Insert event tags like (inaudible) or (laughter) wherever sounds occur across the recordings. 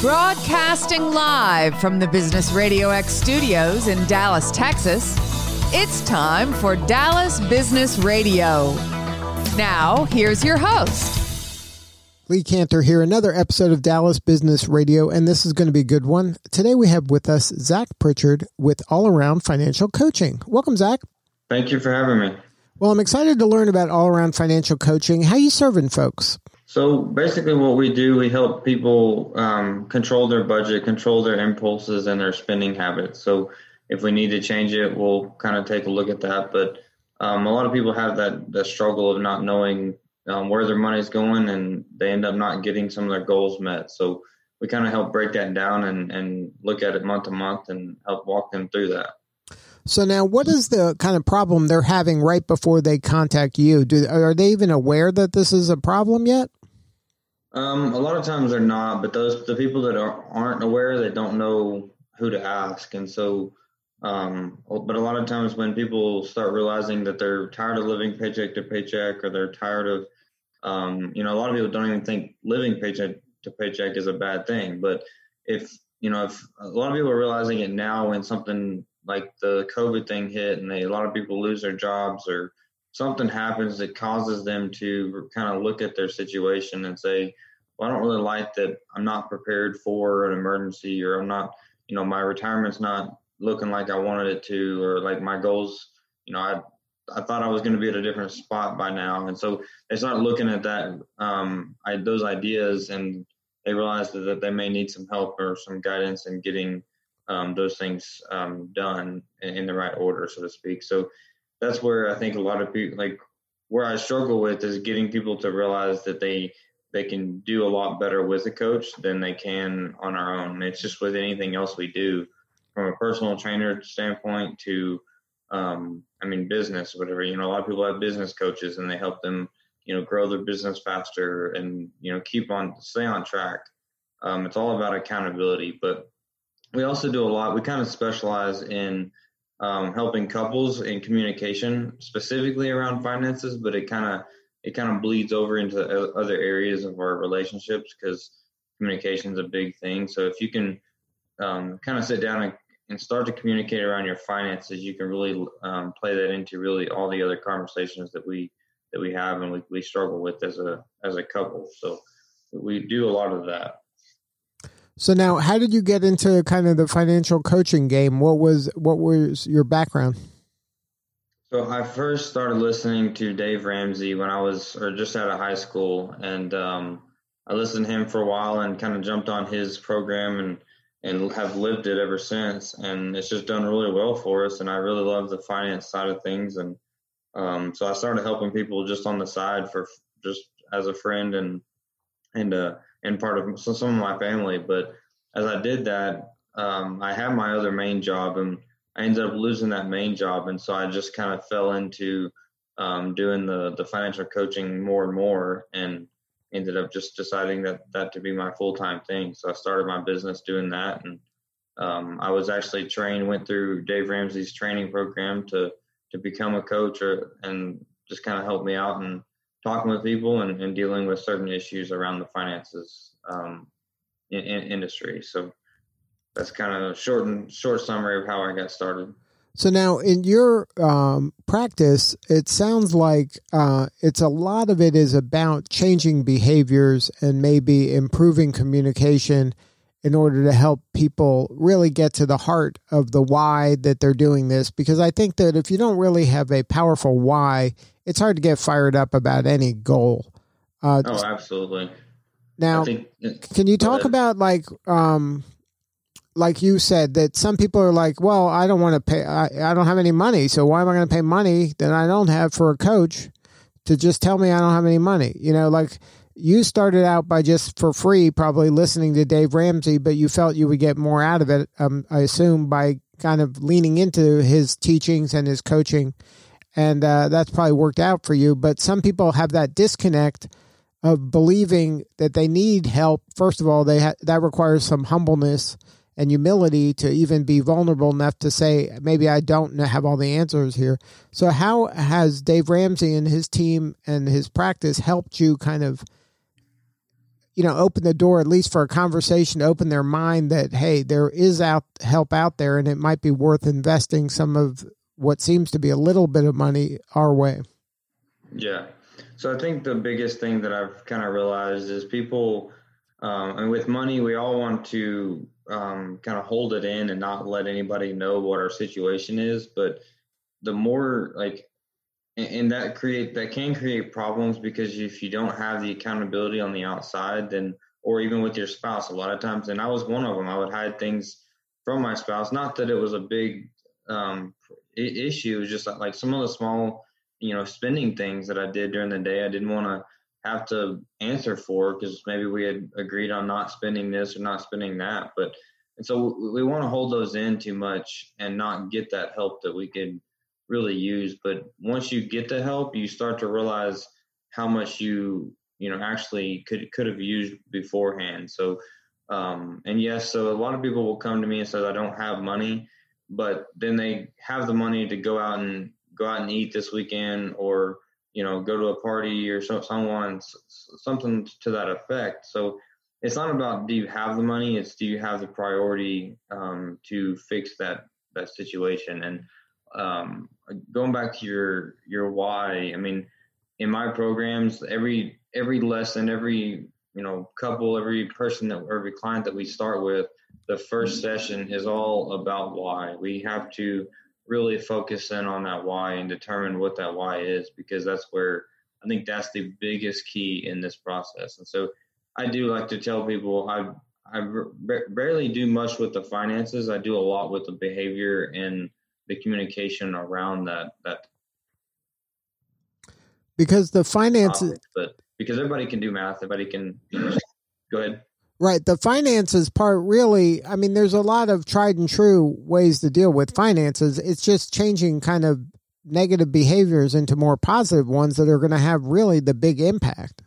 Broadcasting live from the Business Radio X studios in Dallas, Texas, it's time for Dallas Business Radio. Now, here's your host. Lee Kantor here, another episode of Dallas Business Radio, and this is going to be a good one. Today we have with us Zach Pritchard with All Around Financial Coaching. Welcome, Zach. Thank you for having me. Well, I'm excited to learn about All Around Financial Coaching. How you serving folks? So basically, what we do, we help people um, control their budget, control their impulses, and their spending habits. So if we need to change it, we'll kind of take a look at that. But um, a lot of people have that that struggle of not knowing um, where their money's going, and they end up not getting some of their goals met. So we kind of help break that down and and look at it month to month and help walk them through that. So now, what is the kind of problem they're having right before they contact you? Do are they even aware that this is a problem yet? Um, a lot of times they're not, but those the people that are, aren't aware, they don't know who to ask, and so. Um, but a lot of times when people start realizing that they're tired of living paycheck to paycheck, or they're tired of, um, you know, a lot of people don't even think living paycheck to paycheck is a bad thing. But if you know, if a lot of people are realizing it now when something like the COVID thing hit, and they, a lot of people lose their jobs or something happens that causes them to kind of look at their situation and say, well, I don't really like that I'm not prepared for an emergency or I'm not, you know, my retirement's not looking like I wanted it to, or like my goals, you know, I, I thought I was going to be at a different spot by now. And so they start looking at that, um, I, those ideas and they realize that, that they may need some help or some guidance in getting um, those things um, done in, in the right order, so to speak. So that's where I think a lot of people like where I struggle with is getting people to realize that they they can do a lot better with a coach than they can on our own. It's just with anything else we do, from a personal trainer standpoint to, um, I mean, business, whatever. You know, a lot of people have business coaches and they help them, you know, grow their business faster and you know keep on stay on track. Um, it's all about accountability, but we also do a lot. We kind of specialize in um, helping couples in communication, specifically around finances, but it kind of it kind of bleeds over into other areas of our relationships because communication is a big thing. So if you can um, kind of sit down and, and, start to communicate around your finances, you can really um, play that into really all the other conversations that we that we have and we, we struggle with as a as a couple. So we do a lot of that. So now, how did you get into kind of the financial coaching game? What was what was your background? So I first started listening to Dave Ramsey when I was, or just out of high school, and um, I listened to him for a while and kind of jumped on his program and and have lived it ever since. And it's just done really well for us. And I really love the finance side of things. And um, so I started helping people just on the side for just as a friend and and uh, and part of some of my family. But as I did that, um, I had my other main job, and I ended up losing that main job, and so I just kind of fell into um, doing the the financial coaching more and more, and ended up just deciding that that to be my full time thing. So I started my business doing that, and um, I was actually trained, went through Dave Ramsey's training program to to become a coach, or and just kind of help me out and talking with people and, and dealing with certain issues around the finances um, in, in industry. So that's kind of a short and short summary of how I got started. So now, in your um, practice, it sounds like uh, it's a lot of it is about changing behaviors and maybe improving communication in order to help people really get to the heart of the why that they're doing this. Because I think that if you don't really have a powerful why, it's hard to get fired up about any goal. Uh, oh, absolutely. Now, think, can you talk about like, um, like you said that some people are like, well, I don't want to pay. I, I don't have any money, so why am I going to pay money that I don't have for a coach to just tell me I don't have any money? You know, like you started out by just for free, probably listening to Dave Ramsey, but you felt you would get more out of it. Um, I assume by kind of leaning into his teachings and his coaching, and uh, that's probably worked out for you. But some people have that disconnect of believing that they need help. First of all, they ha- that requires some humbleness and humility to even be vulnerable enough to say, maybe I don't have all the answers here. So, how has Dave Ramsey and his team and his practice helped you kind of you know, open the door at least for a conversation to open their mind that hey, there is out help out there, and it might be worth investing some of what seems to be a little bit of money our way. Yeah. So I think the biggest thing that I've kind of realized is people, um, and with money, we all want to um, kind of hold it in and not let anybody know what our situation is. But the more like, and that create that can create problems because if you don't have the accountability on the outside, then or even with your spouse, a lot of times, and I was one of them. I would hide things from my spouse. Not that it was a big um, issue. It was just like some of the small, you know, spending things that I did during the day. I didn't want to have to answer for because maybe we had agreed on not spending this or not spending that. But and so we want to hold those in too much and not get that help that we could really use. But once you get the help, you start to realize how much you you know actually could could have used beforehand. So um, and yes, so a lot of people will come to me and say I don't have money, but then they have the money to go out and go out and eat this weekend or you know go to a party or so, someone something to that effect. So it's not about do you have the money it's do you have the priority um, to fix that that situation. And um, going back to your your why i mean in my programs every every lesson every you know couple every person that every client that we start with the first session is all about why. We have to really focus in on that why and determine what that why is because that's where I think that's the biggest key in this process. And so I do like to tell people I I barely do much with the finances. I do a lot with the behavior and the communication around that that because the finances but because everybody can do math everybody can you know, go ahead Right. The finances part really, I mean, there's a lot of tried and true ways to deal with finances. It's just changing kind of negative behaviors into more positive ones that are going to have really the big impact.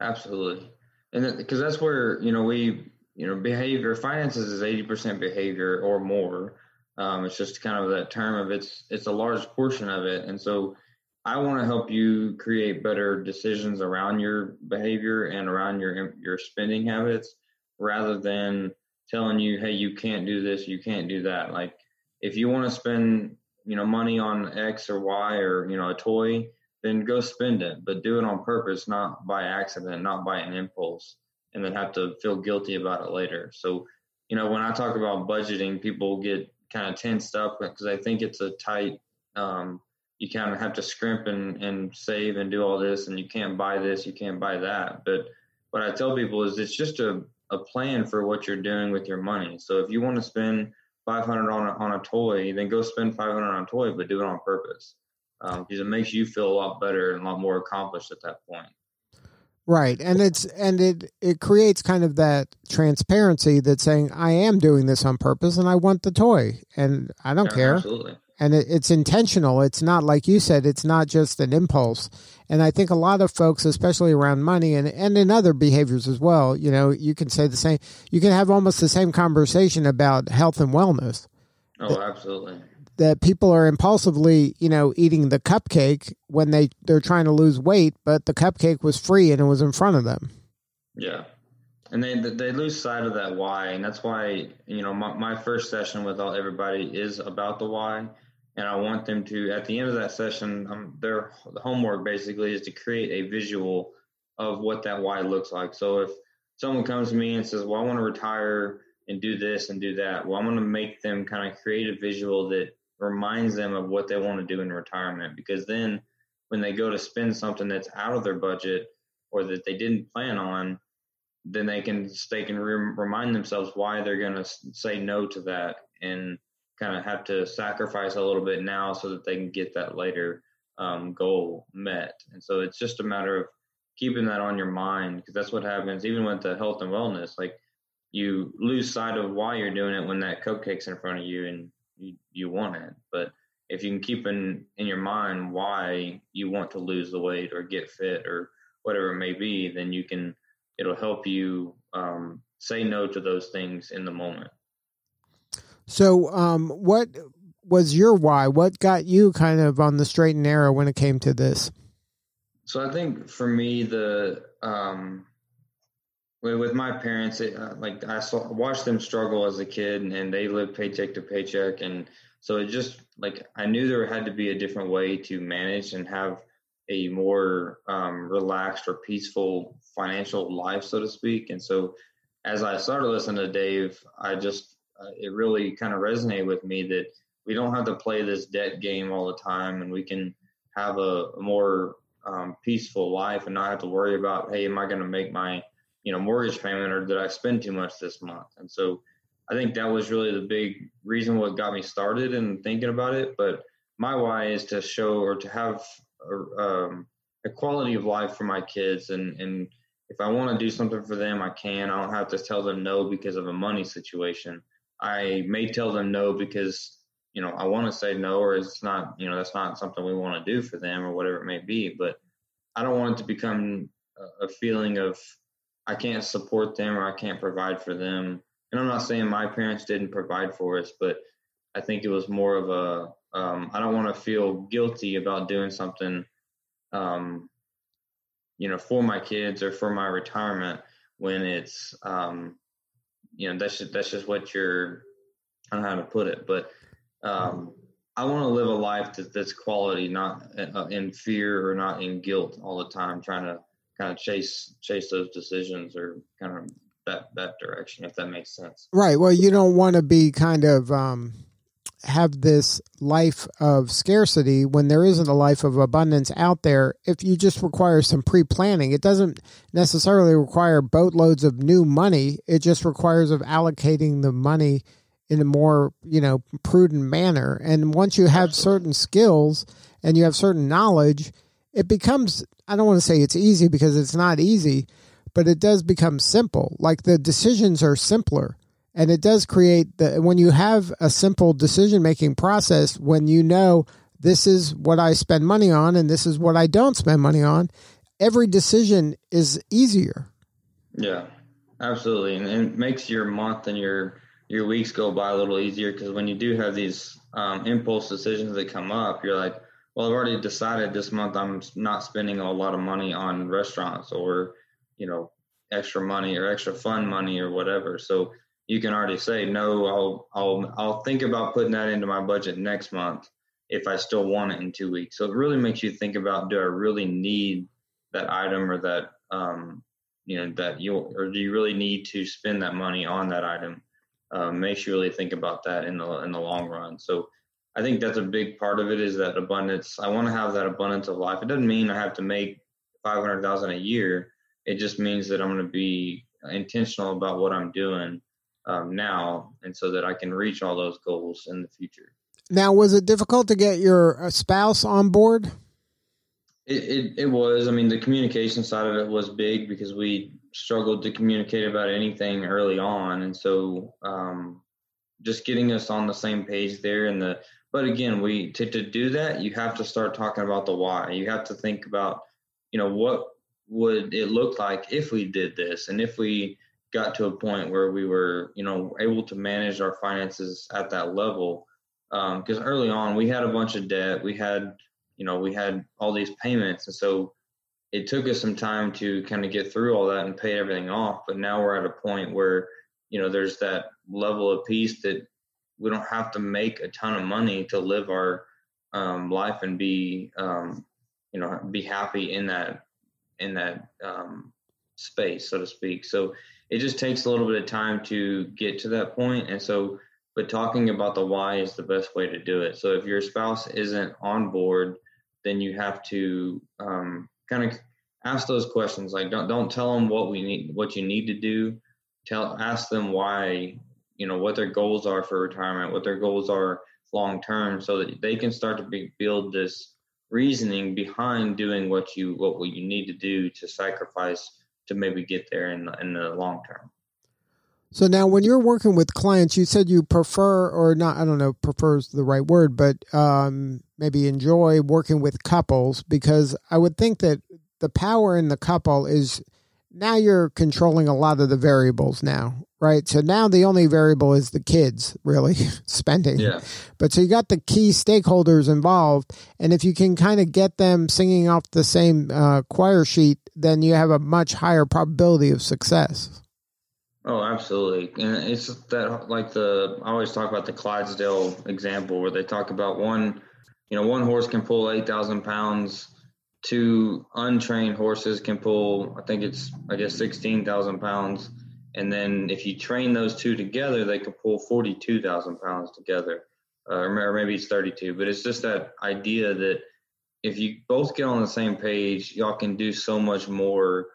Absolutely. And because that's where, you know, we, you know, behavior, finances is 80% behavior or more. Um, it's just kind of that term of it's, it's a large portion of it. And so I want to help you create better decisions around your behavior and around your, your spending habits rather than telling you, hey, you can't do this, you can't do that. Like if you want to spend, you know, money on X or Y or, you know, a toy, then go spend it, but do it on purpose, not by accident, not by an impulse, and then have to feel guilty about it later. So, you know, when I talk about budgeting, people get kind of tensed up because I think it's a tight, um, you kind of have to scrimp and, and save and do all this, and you can't buy this, you can't buy that. But what I tell people is it's just a a plan for what you're doing with your money. So if you want to spend 500 on a, on a toy, then go spend 500 on a toy, but do it on purpose um, because it makes you feel a lot better and a lot more accomplished at that point. Right, and it's and it it creates kind of that transparency that saying I am doing this on purpose and I want the toy and I don't yeah, care. Absolutely and it, it's intentional. It's not like you said. It's not just an impulse. And I think a lot of folks, especially around money and and in other behaviors as well, you know, you can say the same. You can have almost the same conversation about health and wellness. Oh, that, absolutely. That people are impulsively, you know, eating the cupcake when they they're trying to lose weight, but the cupcake was free and it was in front of them. Yeah and they they lose sight of that why and that's why you know my, my first session with all everybody is about the why and I want them to at the end of that session, um, their the homework basically is to create a visual of what that why looks like. So if someone comes to me and says, "Well, I want to retire and do this and do that," well, I'm going to make them kind of create a visual that reminds them of what they want to do in retirement. Because then, when they go to spend something that's out of their budget or that they didn't plan on, then they can they can re- remind themselves why they're going to say no to that and kind of have to sacrifice a little bit now so that they can get that later um, goal met. And so it's just a matter of keeping that on your mind because that's what happens even with the health and wellness. Like you lose sight of why you're doing it when that cupcake's in front of you and you, you want it. But if you can keep in, in your mind why you want to lose the weight or get fit or whatever it may be, then you can, it'll help you um, say no to those things in the moment. So, um, what was your why? What got you kind of on the straight and narrow when it came to this? So, I think for me, the um, with my parents, it, uh, like I saw, watched them struggle as a kid, and they lived paycheck to paycheck, and so it just like I knew there had to be a different way to manage and have a more um, relaxed or peaceful financial life, so to speak. And so, as I started listening to Dave, I just uh, it really kind of resonated with me that we don't have to play this debt game all the time, and we can have a, a more um, peaceful life and not have to worry about, hey, am I going to make my you know mortgage payment or did I spend too much this month? And so I think that was really the big reason what got me started and thinking about it. But my why is to show or to have a, um, a quality of life for my kids and and if I want to do something for them, I can. I don't have to tell them no because of a money situation. I may tell them no because you know I want to say no, or it's not you know that's not something we want to do for them or whatever it may be. But I don't want it to become a feeling of I can't support them or I can't provide for them. And I'm not saying my parents didn't provide for us, but I think it was more of a um, I don't want to feel guilty about doing something, um, you know, for my kids or for my retirement when it's, um, you know, that's just, that's just what you're, I don't know how to put it, but um, I want to live a life that, that's quality, not uh, in fear or not in guilt all the time, trying to kind of chase chase those decisions or kind of that that direction if that makes sense. Right. Well you don't want to be kind of um have this life of scarcity when there isn't a life of abundance out there if you just require some pre-planning it doesn't necessarily require boatloads of new money it just requires of allocating the money in a more you know prudent manner and once you have certain skills and you have certain knowledge it becomes I don't want to say it's easy because it's not easy, but it does become simple. Like the decisions are simpler. And it does create the when you have a simple decision making process, when you know this is what I spend money on and this is what I don't spend money on, every decision is easier. Yeah, absolutely. And, it makes your month and your your weeks go by a little easier because when you do have these um, impulse decisions that come up, you're like, well, I've already decided this month I'm not spending a lot of money on restaurants or, you know, extra money or extra fun money or whatever. So you can already say, no, I'll, I'll, I'll think about putting that into my budget next month if I still want it in two weeks. So it really makes you think about, do I really need that item or that, um, you know, that you, or do you really need to spend that money on that item? Um, makes you really think about that in the, in the long run. So, I think that's a big part of it is that abundance. I want to have that abundance of life. It doesn't mean I have to make five hundred thousand a year. It just means that I'm going to be intentional about what I'm doing um, now, and so that I can reach all those goals in the future. Now, was it difficult to get your uh, spouse on board? It, it, it was. I mean, the communication side of it was big because we struggled to communicate about anything early on, and so um, just getting us on the same page there and the but again, we to, to do that, you have to start talking about the why. You have to think about, you know, what would it look like if we did this, and if we got to a point where we were, you know, able to manage our finances at that level. Because um, early on, we had a bunch of debt. We had, you know, we had all these payments, and so it took us some time to kind of get through all that and pay everything off. But now we're at a point where, you know, there's that level of peace that we don't have to make a ton of money to live our um, life and be um, you know be happy in that in that um, space so to speak so it just takes a little bit of time to get to that point. And so but talking about the why is the best way to do it. So if your spouse isn't on board then you have to um, kind of ask those questions like don't don't tell them what we need what you need to do. Tell ask them why you know what their goals are for retirement, what their goals are long term, so that they can start to be, build this reasoning behind doing what you what you need to do to sacrifice to maybe get there in the, in the long term. So now, when you're working with clients, you said you prefer, or not, I don't know, prefers the right word, but um, maybe enjoy working with couples because I would think that the power in the couple is now you're controlling a lot of the variables now, right? So now the only variable is the kids really (laughs) spending. Yeah. But so you got the key stakeholders involved, and if you can kind of get them singing off the same uh, choir sheet, then you have a much higher probability of success. Oh, absolutely. And it's that like the I always talk about the Clydesdale example where they talk about one, you know, one horse can pull eight thousand pounds two untrained horses can pull, I think it's, I guess, 16,000 pounds. And then if you train those two together, they can pull 42,000 pounds together. Uh, or maybe it's 32, but it's just that idea that if you both get on the same page, y'all can do so much more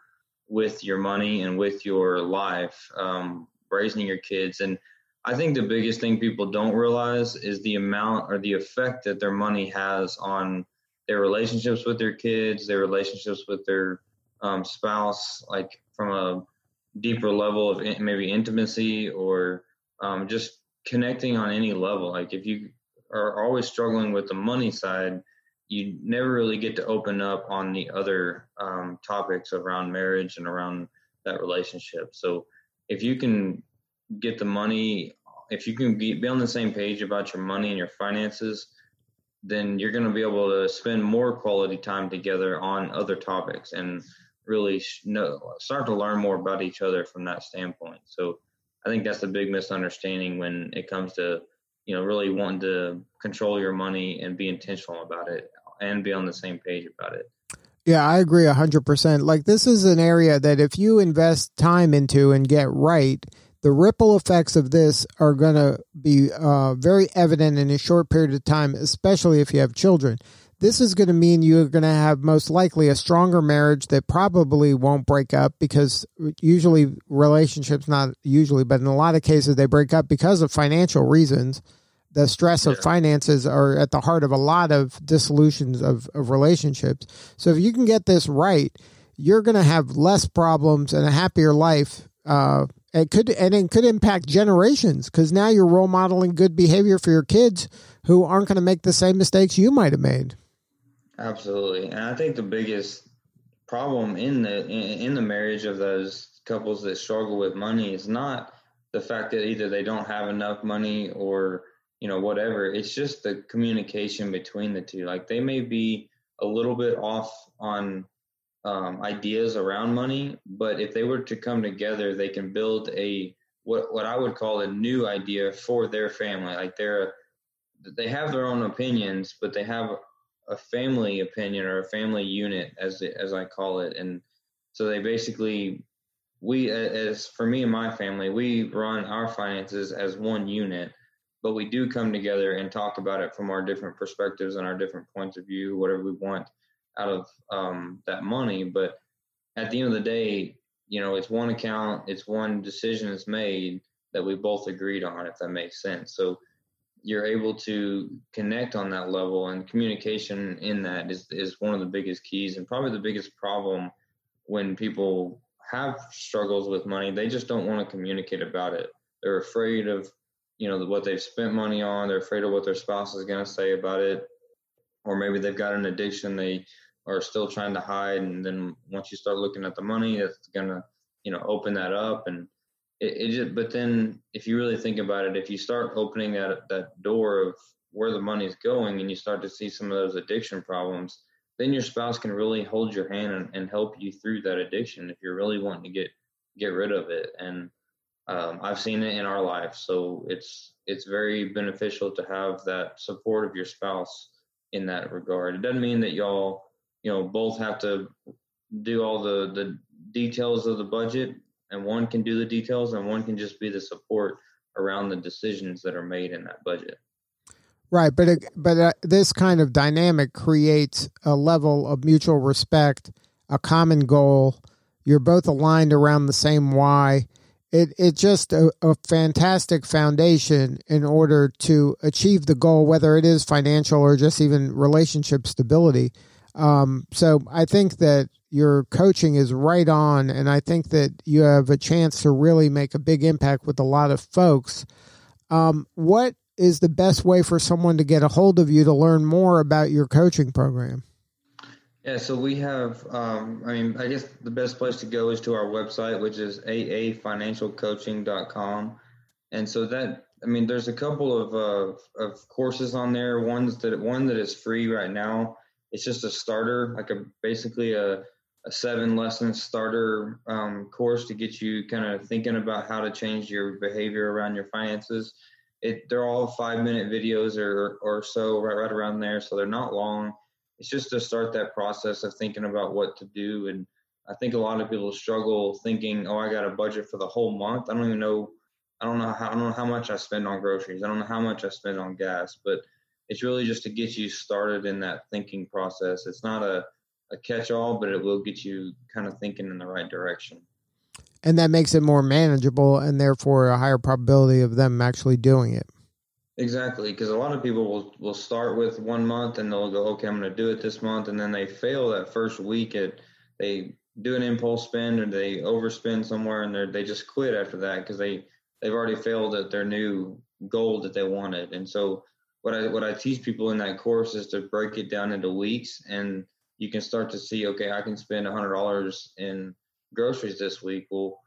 with your money and with your life, um, raising your kids. And I think the biggest thing people don't realize is the amount or the effect that their money has on their relationships with their kids, their relationships with their um, spouse, like from a deeper level of in, maybe intimacy or um, just connecting on any level. Like if you are always struggling with the money side, you never really get to open up on the other um, topics around marriage and around that relationship. So if you can get the money, if you can be, be on the same page about your money and your finances, then you're going to be able to spend more quality time together on other topics and really know, start to learn more about each other from that standpoint. So I think that's the big misunderstanding when it comes to, you know, really wanting to control your money and be intentional about it and be on the same page about it. Yeah, I agree 100%. Like, this is an area that if you invest time into and get right, the ripple effects of this are going to be uh, very evident in a short period of time, especially if you have children. This is going to mean you're going to have most likely a stronger marriage that probably won't break up because usually relationships, not usually, but in a lot of cases, they break up because of financial reasons. The stress of finances are at the heart of a lot of dissolutions of, of relationships. So if you can get this right, you're going to have less problems and a happier life uh, it could and it could impact generations because now you're role modeling good behavior for your kids who aren't going to make the same mistakes you might have made. Absolutely, and I think the biggest problem in the in, the marriage of those couples that struggle with money is not the fact that either they don't have enough money or you know whatever. It's just the communication between the two. Like they may be a little bit off on um, ideas around money, but if they were to come together, they can build a what what I would call a new idea for their family. Like they're they have their own opinions, but they have a family opinion or a family unit, as as I call it, and so they basically we as for me and my family, we run our finances as one unit, but we do come together and talk about it from our different perspectives and our different points of view, whatever we want out of um, that money. But at the end of the day, you know, it's one account, it's one decision is made that we both agreed on, if that makes sense. So you're able to connect on that level and communication in that is, is one of the biggest keys and probably the biggest problem when people have struggles with money. They just don't want to communicate about it. They're afraid of, you know, what they've spent money on. They're afraid of what their spouse is going to say about it or maybe they've got an addiction they are still trying to hide and then once you start looking at the money it's gonna you know open that up and it, it just but then if you really think about it if you start opening that that door of where the money's going and you start to see some of those addiction problems then your spouse can really hold your hand and, and help you through that addiction if you're really wanting to get get rid of it and um, I've seen it in our life, so it's it's very beneficial to have that support of your spouse in that regard. It doesn't mean that y'all, you know, both have to do all the the details of the budget, and one can do the details, and one can just be the support around the decisions that are made in that budget. Right, but it, but uh, this kind of dynamic creates a level of mutual respect, a common goal. You're both aligned around the same why, it it's just a, a, fantastic foundation in order to achieve the goal, whether it is financial or just even relationship stability. Um, so I think that your coaching is right on, and I think that you have a chance to really make a big impact with a lot of folks. Um, what is the best way for someone to get a hold of you to learn more about your coaching program? Yeah, so we have, um, I mean, I guess the best place to go is to our website, which is aafinancialcoaching.com. And so that, I mean, there's a couple of, uh, of courses on there. One's that, one that is free right now. It's just a starter, like a, basically a, a seven lesson starter um, course to get you kind of thinking about how to change your behavior around your finances. It, they're all five minute videos or, or so right, right around there. So they're not long it's just to start that process of thinking about what to do. And I think a lot of people struggle thinking, oh, I got a budget for the whole month. I don't even know. I don't know how I don't know how much I spend on groceries. I don't know how much I spend on gas, but it's really just to get you started in that thinking process. It's not a, a catch all, but it will get you kind of thinking in the right direction. And that makes it more manageable and therefore a higher probability of them actually doing it. Exactly, because a lot of people will will start with one month and they'll go, okay, I'm going to do it this month, and then they fail that first week. At they do an impulse spend or they overspend somewhere, and they they just quit after that because they they've already failed at their new goal that they wanted. And so what I what I teach people in that course is to break it down into weeks, and you can start to see, okay, I can spend a hundred dollars in groceries this week. Well,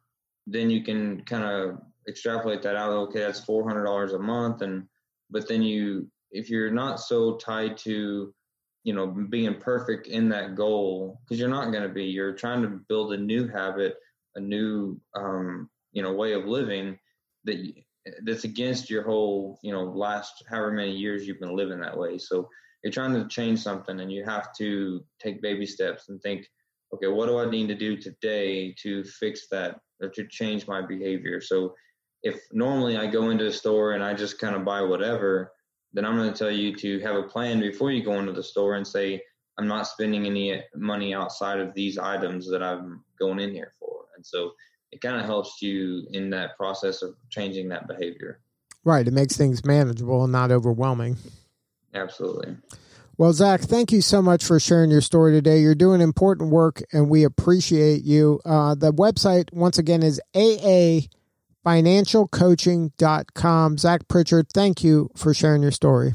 then you can kind of extrapolate that out. Okay, that's four hundred dollars a month, and but then you if you're not so tied to you know being perfect in that goal because you're not going to be you're trying to build a new habit a new um, you know way of living that that's against your whole you know last however many years you've been living that way so you're trying to change something and you have to take baby steps and think okay what do i need to do today to fix that or to change my behavior so if normally I go into a store and I just kind of buy whatever, then I'm going to tell you to have a plan before you go into the store and say, I'm not spending any money outside of these items that I'm going in here for. And so it kind of helps you in that process of changing that behavior. Right. It makes things manageable and not overwhelming. Absolutely. Well, Zach, thank you so much for sharing your story today. You're doing important work and we appreciate you. Uh, the website, once again, is AA financialcoaching.com. Zach Pritchard, thank you for sharing your story.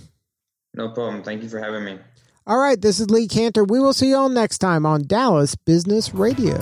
No problem. Thank you for having me. All right, this is Lee Kantor. We will see you all next time on Dallas Business Radio.